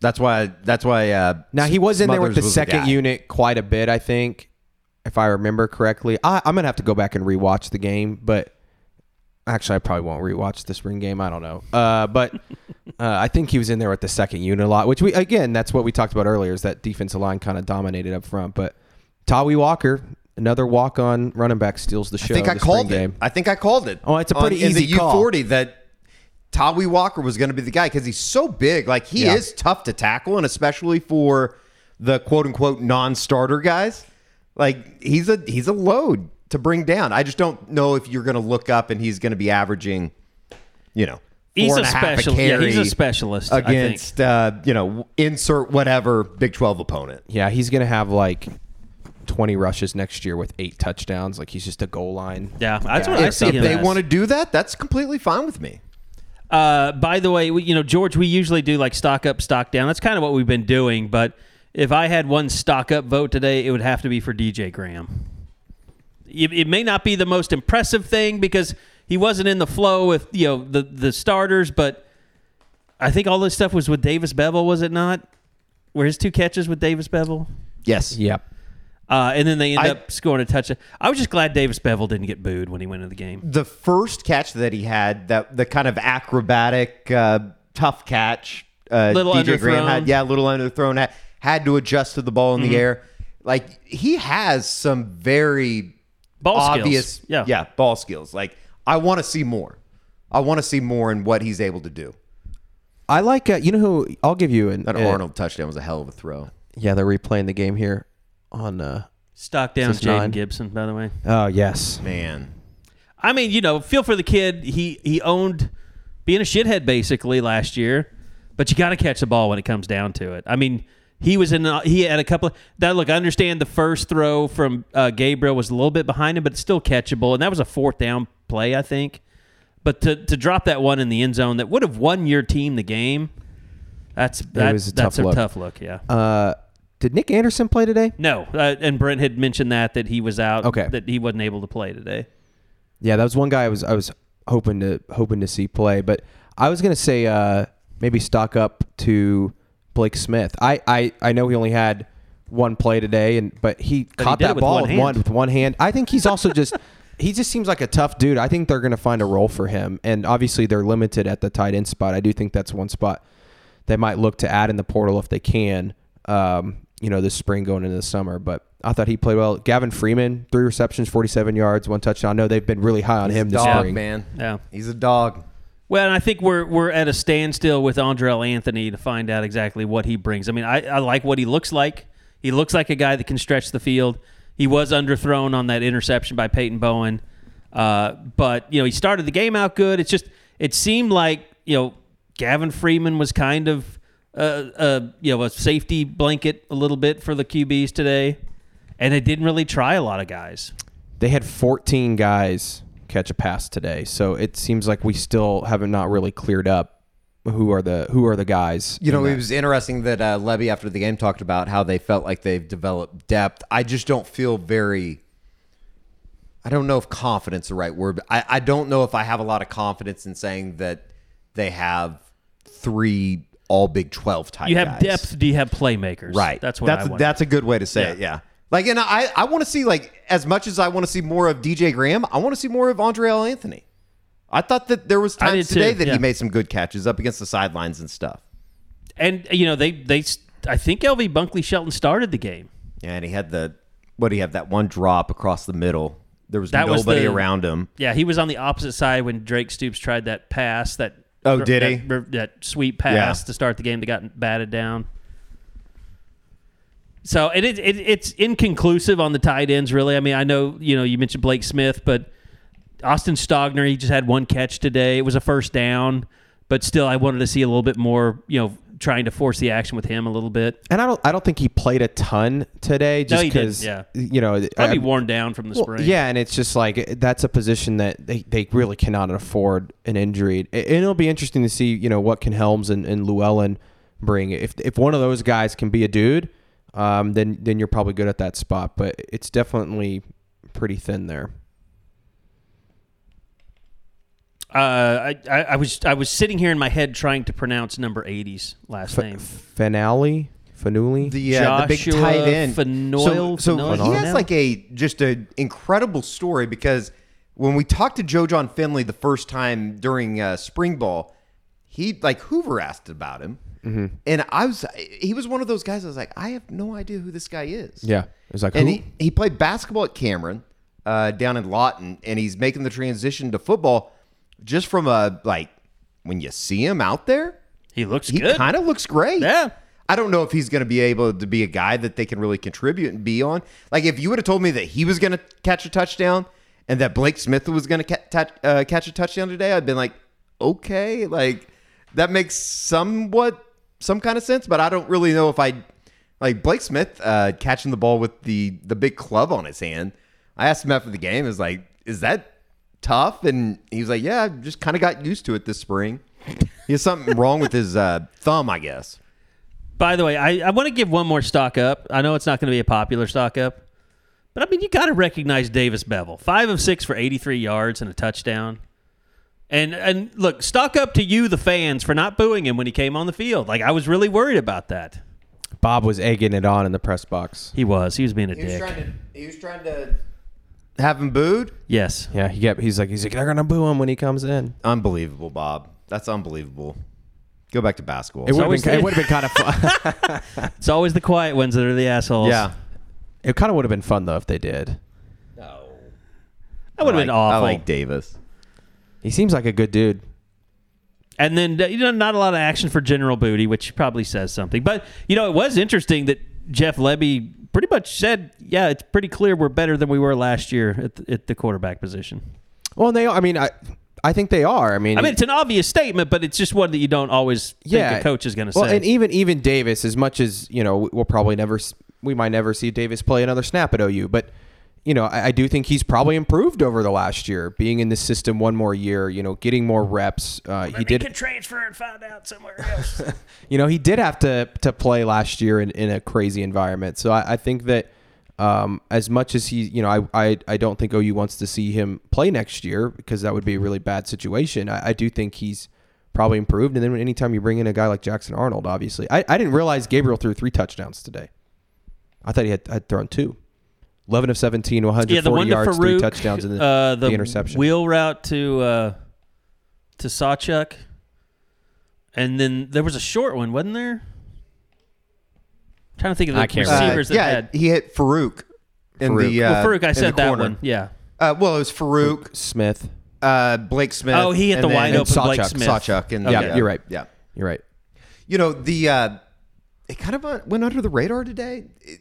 That's why. That's why. Uh, Now he was in there with the second unit quite a bit, I think, if I remember correctly. I, I'm gonna have to go back and rewatch the game, but actually, I probably won't rewatch the spring game. I don't know, uh, but (laughs) uh, I think he was in there with the second unit a lot. Which we again, that's what we talked about earlier, is that defensive line kind of dominated up front. But Tawee Walker, another walk on running back, steals the show. I think I this spring called it. game. I think I called it. Oh, it's a pretty on, easy in the call. U40 that Tawee Walker was going to be the guy because he's so big. Like he Yeah. is tough to tackle, and especially for the quote unquote non-starter guys. Like he's a he's a load to bring down. I just don't know if you're going to look up and he's going to be averaging, you know. He's four a and half special- yeah, he's a specialist, I think. against uh, you know insert whatever Big Twelve opponent. Yeah, he's gonna have like 20 rushes next year with eight touchdowns. Like he's just a goal line. Yeah, that's what guy I see If him they as. want to do that, that's completely fine with me. Uh, by the way, we, you know, George, we usually do like stock up, stock down. That's kind of what we've been doing. But if I had one stock up vote today, it would have to be for DJ Graham. It, it may not be the most impressive thing because he wasn't in the flow with you know the the starters, but I think all this stuff was with Davis Beville, was it not? Were his two catches with Davis Beville? Yes. Yep. Uh, and then they end I- up scoring a touchdown. I was just glad Davis Beville didn't get booed when he went into the game. the first catch that he had, that the kind of acrobatic, uh, tough catch, uh, Little DJ Graham had, yeah, little underthrown, had, had to adjust to the ball in Mm-hmm. the air. Like he has some very Ball skills. obvious, Yeah. yeah, ball skills. Like I want to see more. I want to see more in what he's able to do. I like. Uh, you know who? I'll give you an. That uh, Arnold touchdown was a hell of a throw. Yeah, they're replaying the game here on. Uh, Stock down Since Jayden. Gibson, by the way. oh yes. Man, I mean, you know, feel for the kid. He he owned being a shithead basically last year, but you got to catch the ball when it comes down to it. I mean, he was in. He had a couple. Of, that look, I understand the first throw from uh, Gabriel was a little bit behind him, but it's still catchable, and that was a fourth down play. I think, but to to drop that one in the end zone that would have won your team the game. That's that, was a that's tough a look. tough look. Yeah. Uh, did Nick Anderson play today? no, uh, and Brent had mentioned that that he was out. Okay. That he wasn't able to play today. Yeah, that was one guy I was I was hoping to hoping to see play, but I was gonna say uh, maybe stock up to Blake Smith. I, I, I know he only had one play today, and but he he caught did it that ball with hand. one with one hand. I think he's also just (laughs) he just seems like a tough dude. I think they're gonna find a role for him, and obviously they're limited at the tight end spot. I do think that's one spot they might look to add in the portal if they can. Um, you know, this spring going into the summer, but. I thought he played well. Gavin Freeman, three receptions, 47 yards, one touchdown. I know they've been really high on He's him this dog, spring. man. Yeah. He's a dog. Well, and I think we're we're at a standstill with Andrel Anthony to find out exactly what he brings. I mean, I, I like what he looks like. He looks like a guy that can stretch the field. He was underthrown on that interception by Peyton Bowen, uh, but you know he started the game out good. It's just it seemed like you know Gavin Freeman was kind of uh, uh, you know a safety blanket a little bit for the QBs today, and they didn't really try a lot of guys. They had 14 guys catch a pass today, so it seems like we still haven't not really cleared up who are the who are the guys. You know, it was interesting that uh, Lebby after the game talked about how they felt like they've developed depth. I just don't feel very. I don't know if confidence is the right word. But I, I don't know if I have a lot of confidence in saying that they have three all Big Twelve type. You have guys. depth. Do you have playmakers? right? That's what that's I that's a good way to say Yeah. it. Yeah. Like, and I I want to see like as much as I want to see more of DJ Graham, I want to see more of Andrel Anthony. I thought that there was times did too, today that yeah. he made some good catches up against the sidelines and stuff. And you know they they I think LV Bunkley Shelton started the game. Yeah, and he had the what do you have that one drop across the middle. There was That was nobody the- around him. Yeah, he was on the opposite side when Drake Stoops tried that pass that Oh, did he? that, that sweet pass to start the game that got batted down. So it, it, it it's inconclusive on the tight ends really. I mean, I know you know you mentioned Blake Smith, but Austin Stogner he just had one catch today. It was a first down, but still I wanted to see a little bit more. You know, trying to force the action with him a little bit. and I don't I don't think he played a ton today. Just because yeah. you know Probably be worn down from the Well, spring. Yeah, and it's just like that's a position that they, they really cannot afford an injury. And it'll be interesting to see, you know, what can Helms and, and Llewellyn bring. If if one of those guys can be a dude, um, then then you're probably good at that spot. But it's definitely pretty thin there. Uh, I, I, I was I was sitting here in my head trying to pronounce number 80's last name. Finale, Fanuli. The uh, the big tight end. Fenoyle- so so he has like a just an incredible story because when we talked to Joe John Finley the first time during uh, spring ball, he like Hoover asked about him, Mm-hmm. and I was he was one of those guys. I was like, I have no idea who this guy is. yeah, it was like and who? he, he played basketball at Cameron uh, down in Lawton, and he's making the transition to football just from a like when you see him out there, He looks he good. kind of looks great. Yeah. I don't know if he's going to be able to be a guy that they can really contribute and be on. Like if you would have told me that he was going to catch a touchdown and that Blake Smith was going to ca- touch, uh, catch a touchdown today, I'd been like, okay, like that makes somewhat some kind of sense, but I don't really know if I like Blake Smith uh, catching the ball with the the big club on his hand. I asked him after the game, is like, is that tough? And he was like, yeah, I just kind of got used to it this spring. He has something (laughs) wrong with his uh, thumb, I guess. By the way, I, I want to give one more stock up. I know it's not going to be a popular stock up, but I mean, you got to recognize Davis Beville. Five of six for 83 yards and a touchdown. And and look, stock up to you, the fans, for not booing him when he came on the field. Like I was really worried about that. Bob was egging it on in the press box. He was. He was being a He was dick. trying to. He was trying to have him booed. yes. Yeah, he kept. He's like, he's like, they're gonna boo him when he comes in. Unbelievable, Bob. That's unbelievable. Go back to basketball. It would have been. It the- would have been kind of fun. (laughs) (laughs) It's always the quiet ones that are the assholes. yeah, it kind of would have been fun though if they did. No. That would have been I awful. I like Davis. He seems like a good dude. And then uh, you know, not a lot of action for General Booty, which probably says something. But you know, it was interesting that Jeff Lebby pretty much said, "Yeah, it's pretty clear we're better than we were last year at the, at the quarterback position." Well, they. I mean, I. I think they are. I mean, I mean, it's an obvious statement, but it's just one that you don't always think yeah, a coach is going to say. well, say. and even even Davis, as much as you know, we'll probably never, we might never see Davis play another snap at OU, but you know, I, I do think he's probably improved over the last year, being in the system one more year. You know, getting more reps. Uh, he did. transfer and find out somewhere else. (laughs) you know, he did have to to play last year in, in a crazy environment. So I, I think that um, as much as he, you know, I, I I don't think OU wants to see him play next year because that would be a really bad situation. I, I do think he's probably improved. And then anytime you bring in a guy like Jackson Arnold, obviously, I, I didn't realize Gabriel threw three touchdowns today. I thought he had, had thrown two. 11 of 17, 140 yeah, the one to yards, three touchdowns, and the, uh, the, the interception. wheel route to uh, to Sawchuk, and then there was a short one, wasn't there? trying to think of the I can't receivers Uh, that yeah, had. he hit Farooq in Farooq. the. Uh, well, Farooq, I in said that corner. one. Yeah. Uh, well, it was Farooq, Smith. uh, Blake Smith. Oh, he hit the then- wide and open Blake Smith. Sawchuk, and Okay. Yeah, you're right. Yeah, You're right. you know the. Uh, it kind of uh, went under the radar today. It-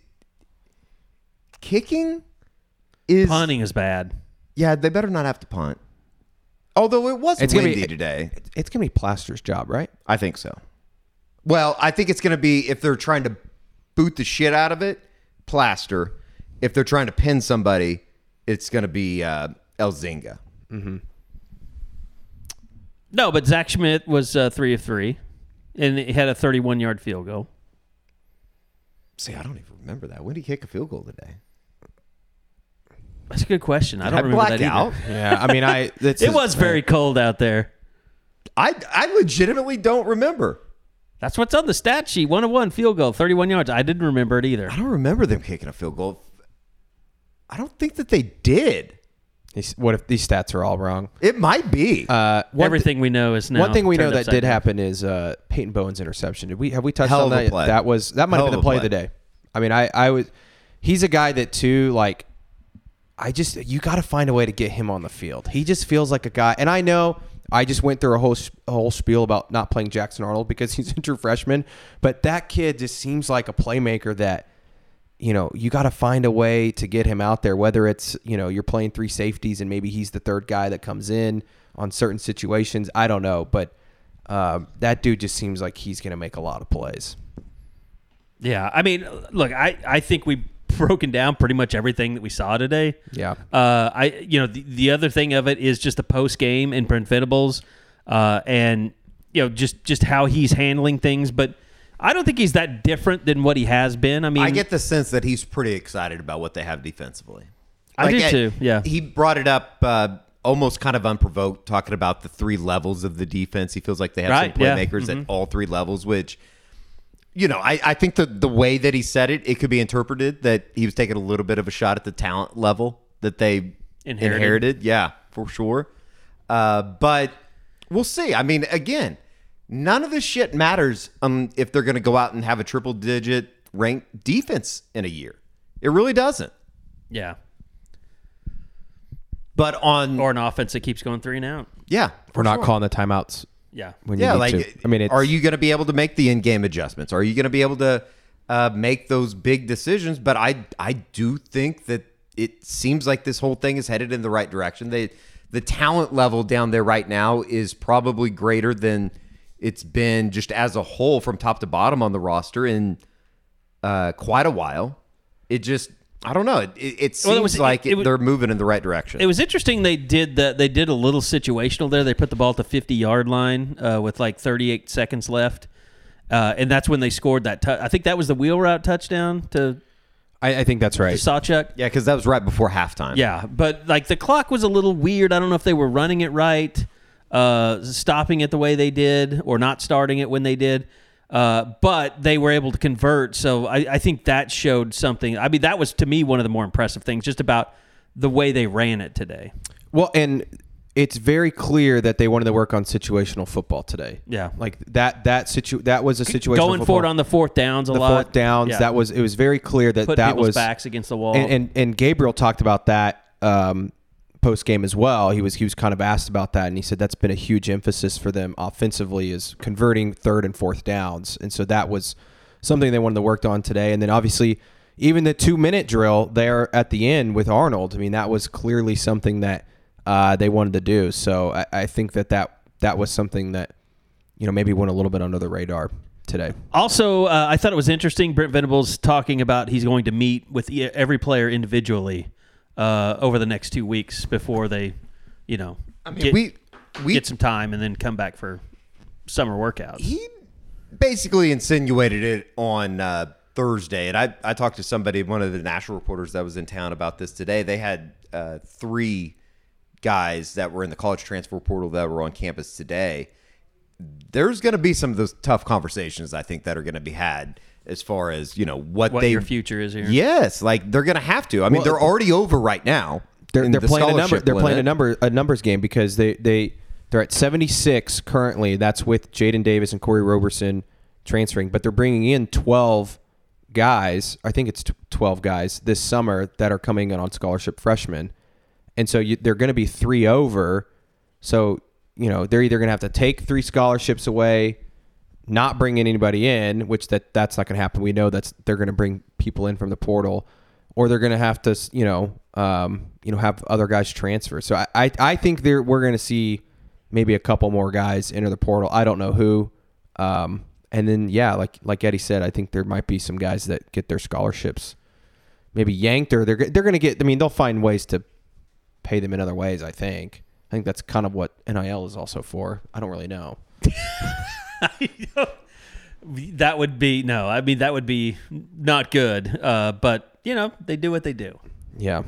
kicking is Punting is bad. Yeah, they better not have to punt. Although it was It's gonna windy be- today. It's going to be Plaster's job, right? I think so. Well, I think it's going to be if they're trying to boot the shit out of it, plaster. If they're trying to pin somebody, it's going to be uh, Elzinga. No, but Zach Schmit was uh, three of three, and he had a 31 yard field goal. See, I don't even remember that. When did he kick a field goal today? That's a good question. I don't I remember that either. out. Yeah, I mean, I. (laughs) It's It was very cold out there. I I legitimately don't remember. That's what's on the stat sheet. One of one field goal, 31 yards. I didn't remember it either. I don't remember them kicking a field goal. I don't think that they did. These- What if these stats are all wrong? It might be. Uh, one Everything we know is now. One thing we know that did happen is uh, Peyton Bowen's interception. Did we have we touched Hell on that? play. That was that might Hell have been the a play of the day. I mean, I I was he's a guy that too like I just you got to find a way to get him on the field. He just feels like a guy, and I know I just went through a whole a whole spiel about not playing Jackson Arnold because (laughs) he's a true freshman, but that kid just seems like a playmaker that you know, you got to find a way to get him out there, whether it's, you know, you're playing three safeties and maybe he's the third guy that comes in on certain situations. I don't know. But um, that dude just seems like he's going to make a lot of plays. Yeah, I mean, look, I, I think we've (laughs) broken down pretty much everything that we saw today. Yeah. Uh, I you know the, the other thing of it is just the post game and Brent Venables, uh, and you know just just how he's handling things. But I don't think he's that different than what he has been. I mean, I get the sense that he's pretty excited about what they have defensively. I do too, yeah. He brought it up uh, almost kind of unprovoked, talking about the three levels of the defense. He feels like they have Right, some yeah. playmakers Mhm. at all three levels, which, you know, I, I think the, the way that he said it, it could be interpreted that he was taking a little bit of a shot at the talent level that they Inherited. inherited. Yeah, for sure. Uh, but we'll see. I mean, again, none of this shit matters um, if they're going to go out and have a triple digit ranked defense in a year. It really doesn't. yeah, But on or an offense that keeps going three and out. yeah, We're not sure. calling the timeouts Yeah, when Yeah, need like to. I mean, it's, are you going to be able to make the in-game adjustments? Are you going to be able to uh, make those big decisions? But I I do think that it seems like this whole thing is headed in the right direction. They the talent level down there right now is probably greater than it's been just as a whole from top to bottom on the roster in uh, quite a while. It just I don't know. It, it, it seems Well, it was- like it- they're moving in the right direction. It was interesting. They did that. They did a little situational there. They put the ball at the fifty yard line uh, with like thirty eight seconds left, uh, and that's when they scored that. tou- I think that was the wheel route touchdown to, I, I think that's right. Sawchuk. yeah, because that was right before halftime. Yeah, but like the clock was a little weird. I don't know if they were running it right, uh, stopping it the way they did, or not starting it when they did. Uh, but they were able to convert, so I, I think that showed something. I mean, that was to me one of the more impressive things, just about the way they ran it today. Well, and it's very clear that they wanted to work on situational football today. Yeah. like that that situ that was a situation Going for it on the fourth downs a the lot. fourth downs. Yeah. That was it was very clear that put that was backs against the wall. and, and and Gabriel talked about that um, post game as well. He was he was kind of asked about that, and he said that's been a huge emphasis for them offensively is converting third and fourth downs, and so that was something they wanted to work on today. And then obviously even the two minute drill there at the end with Arnold. I mean that was clearly something that uh, they wanted to do. So I, I think that that that was something that you know maybe went a little bit under the radar today. Also, uh, I thought it was interesting. Brent Venables talking about he's going to meet with every player individually uh, over the next two weeks before they, you know, I mean, get, we we get some time and then come back for summer workouts. he basically insinuated it on uh, Thursday, and I I talked to somebody, one of the national reporters that was in town about this today. They had uh, three guys that were in the college transfer portal that were on campus today. There's going to be some of those tough conversations I think that are going to be had as far as you know what, what they your future is here. Yes, like they're going to have to. I mean, Well, they're already over right now. They're, they're the playing a number. They're playing a number a numbers game because they they they're at 76 currently. That's with Jaden Davis and Corey Roberson transferring, but they're bringing in 12 guys. I think it's 12 guys this summer that are coming in on scholarship freshmen, and so you, they're going to be three over. So you know they're either going to have to take three scholarships away, not bring anybody in, which that that's not going to happen. We know that's they're going to bring people in from the portal, or they're going to have to you know um, you know have other guys transfer. So I I, I think there we're going to see maybe a couple more guys enter the portal. I don't know who. Um, and then yeah, like like Eddie said, I think there might be some guys that get their scholarships maybe yanked or they're they're going to get. I mean, they'll find ways to pay them in other ways. I think. I think that's kind of what NIL is also for. I don't really know. (laughs) (laughs) That would be no. I mean, that would be not good. Uh, but you know, they do what they do. Yeah,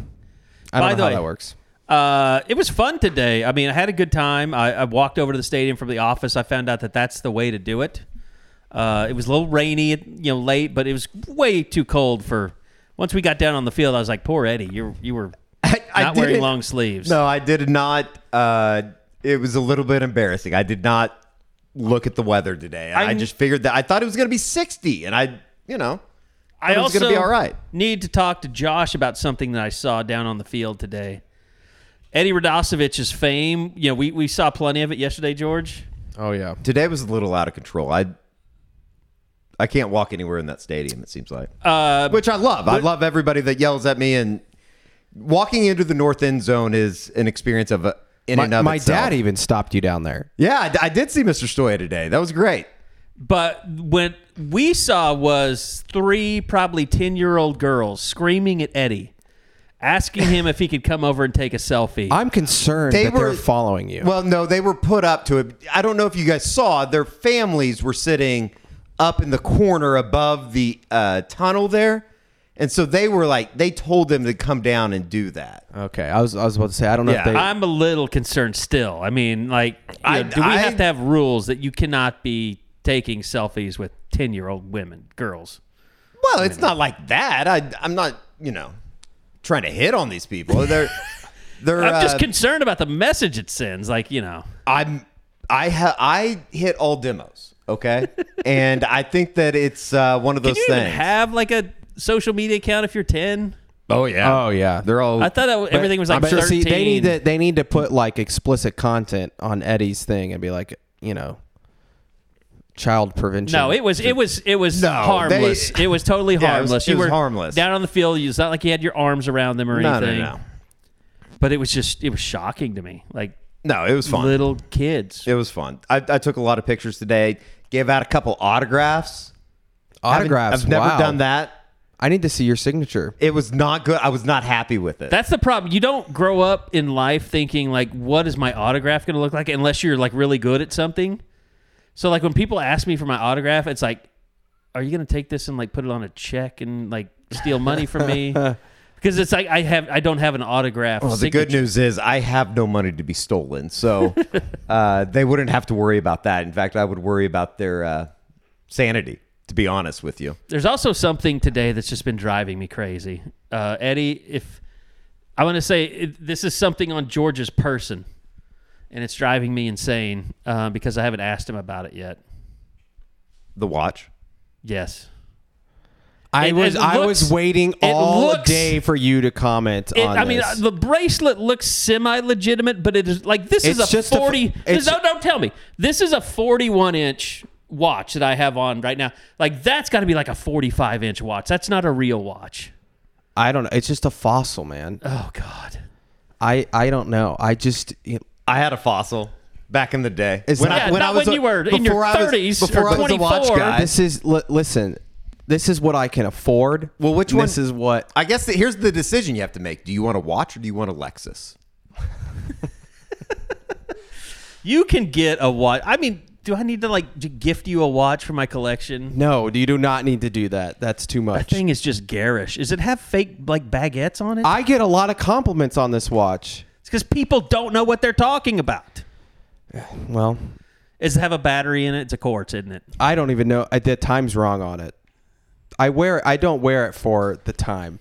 I don't the know how way, that works. Uh, it was fun today. I mean, I had a good time. I, I walked over to the stadium from the office. I found out that that's the way to do it. Uh, it was a little rainy, you know, late, but it was way too cold for. Once we got down on the field, I was like, "Poor Eddie, you you were (laughs) I not wearing long sleeves." No, I did not. Uh, it was a little bit embarrassing. I did not look at the weather today. I, I'm- just figured that I thought it was going to be 60, and I, you know, I it was also gonna be all right. Need to talk to Josh about something that I saw down on the field today. Eddie Radosevich's fame. You know, we, we saw plenty of it yesterday, George. Oh yeah. today was a little out of control. I I can't walk anywhere in that stadium. It seems like, Uh, which I love. I love everybody that yells at me, and walking into the north end zone is an experience of a, in My, and of my itself. dad even stopped you down there. Yeah, I, I did see Mr. Stoia today. That was great. But what we saw was three probably 10 year old girls screaming at Eddie, asking him if he could come over and take a selfie. I'm concerned They that were- they're following you. Well, no, they were put up to it. I don't know if you guys saw. Their families were sitting up in the corner above the uh, tunnel there, and so they were like, they told them to come down and do that. okay, I was I was about to say I don't know Yeah. if they. I'm a little concerned still. I mean, like, I- know, do we I- have to have rules that you cannot be taking selfies with 10 year old women, girls? Well, it's not like that. I, I'm not, you know, trying to hit on these people. They're, (laughs) they're. I'm just uh, concerned about the message it sends. Like, you know, I'm I ha- I hit all demos, okay, (laughs) and I think that it's uh, one of can those you things. even have like a social media account if you're 10? oh yeah, oh yeah, they're all. I thought that, everything was like But 13. see, they need to they need to put like explicit content on Eddie's thing and be like, you know, child prevention. No, it was it was it was No, harmless. they- (laughs) it was totally Yeah, it was- harmless. it you was were harmless. down on the field. It's not like you had your arms around them or anything. no, no, anything. no, But it was just it was shocking to me. Like no. It was fun. little kids. It was fun. I, I took a lot of pictures today. Gave out a couple autographs. Haven't- autographs. I've never wow. done that. I need to see your signature. It was not good. I was not happy with it. That's the problem. You don't grow up in life thinking like, what is my autograph going to look like? Unless you're like really good at something. So like when people ask me for my autograph, it's like, are you going to take this and like put it on a check and like steal money from me? (laughs) Because it's like I have I don't have an autograph. well, the good news is I have no money to be stolen, so (laughs) uh, they wouldn't have to worry about that. In fact, I would worry about their uh, sanity. To be honest with you, There's also something today that's just been driving me crazy. Uh, Eddie, if I want to say it, this is something on George's person, and it's driving me insane uh, because I haven't asked him about it yet. the watch. Yes. I It- was it I was waiting all looks- day for you to comment It, on I mean, this. uh, the bracelet looks semi-legitimate, but it is like this is a just a f- forty. it's- no, don't tell me this is a forty-one inch watch that I have on right now. Like that's got to be like a forty-five inch watch. That's not a real watch. I don't know. It's just a fossil, man. Oh God. I I don't know. I just you know, I had a fossil back in the day. Is when that- I, Yeah, when not I was when a- you were in your before I was- 30s before or I was a watch 24. guy. this is li- listen. this is what I can afford. Well, which one- This is what I guess that here's the decision you have to make. Do you want to watch or do you want a Lexus? (laughs) You can get a watch. I mean, do I need to like gift you a watch for my collection? No, you do not need to do that. That's too much. That thing is just garish. Does it have fake like baguettes on it? I get a lot of compliments on this watch. it's because people don't know what they're talking about. (sighs) Well, Does it have a battery in it? It's a quartz, isn't it? I don't even know. Uh, I did time's wrong on it. I wear. I don't wear it for the time.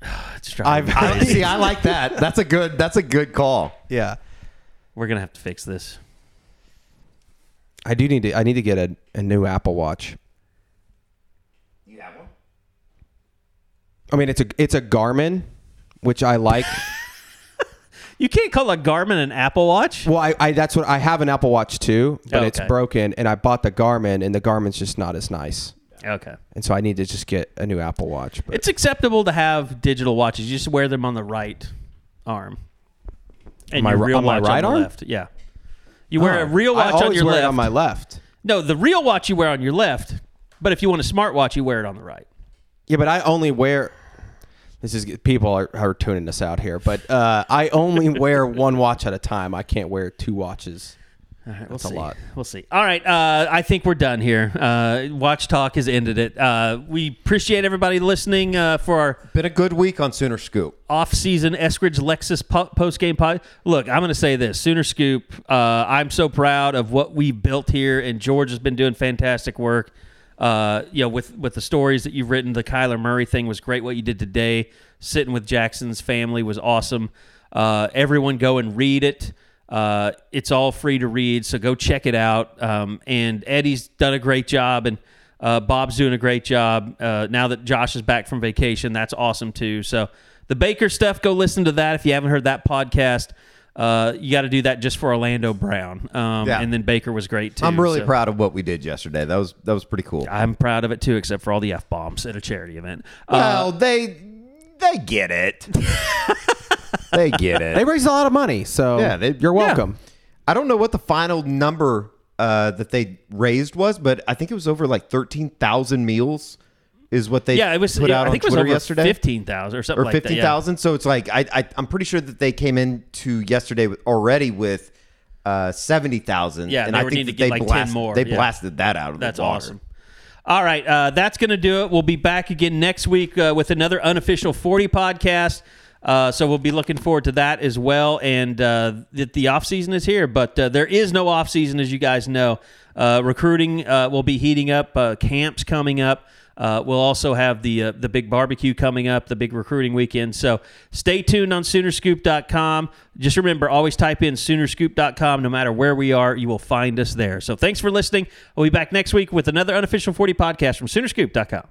(sighs) It's I've- crazy. (laughs) See, I like that. That's a good. That's a good call. Yeah, We're gonna have to fix this. I do need to. I need to get a, a new Apple Watch. You have one. I mean, it's a it's a Garmin, which I like. (laughs) You can't call a Garmin an Apple Watch. well, I, I that's what I have an Apple Watch too, but it's broken, and I bought the Garmin, and the Garmin's just not as nice, Okay. and so I need to just get a new Apple Watch. But It's acceptable to have digital watches. You just wear them on the right arm. And My your ri- real on my watch right on the arm? left. Yeah. You wear a Oh, real I watch on your wear left. it on my left. no, the real watch you wear on your left. But if you want a smartwatch, you wear it on the right. Yeah, but I only wear. This is people are, are tuning us out here, but uh, I only (laughs) wear one watch at a time. I can't wear two watches. That's a see. lot. We'll see. All right. Uh, I think we're done here. Uh, Watch Talk has ended it. Uh, we appreciate everybody listening uh, for our Been a good week on Sooner Scoop. off-season Eskridge Lexus po- post-game pod. Look, I'm going to say this: Sooner Scoop. Uh, I'm so proud of what we built here, and George has been doing fantastic work. Uh, you know, with with the stories that you've written, the Kyler Murray thing was great. What you did today, sitting with Jackson's family, was awesome. Uh, everyone, go and read it. Uh, it's all free to read, so go check it out. Um, and Eddie's done a great job, and uh, Bob's doing a great job. Uh, now that Josh is back from vacation, that's awesome too. So the Baker stuff, go listen to that if you haven't heard that podcast. Uh, you got to do that just for Orlando Brown. Um, Yeah. And then Baker was great too. I'm really so proud of what we did yesterday. That was that was pretty cool. I'm proud of it too, except for all the f bombs at a charity event. Uh, Well, they they get it. (laughs) they (laughs) get it. They raised a lot of money, so Yeah, they- you're welcome. I don't know what the final number uh, that they raised was, but I think it was over like thirteen thousand meals. Is what they yeah, it was. put yeah, out I on think it was Twitter over yesterday. fifteen thousand or something or like fifteen yeah. So it's like I, I I'm pretty sure that they came into yesterday with, already with uh, seventy thousand. Yeah, and they I think needing that to get they like 10 blasted, more, They yeah. blasted that out of That's the water. awesome. All right, uh, that's going to do it. We'll be back again next week uh, with another unofficial 40 podcast. Uh, so we'll be looking forward to that as well. And uh, the, the off season is here, but uh, there is no off season, as you guys know. Uh, recruiting uh, will be heating up. Uh, camps coming up. We'll also have the the big barbecue coming up, the big recruiting weekend. So stay tuned on Soonerscoop.com. Just remember, always type in Soonerscoop.com. No matter where we are, you will find us there. So thanks for listening. We'll be back next week with another unofficial 40 podcast from Soonerscoop.com.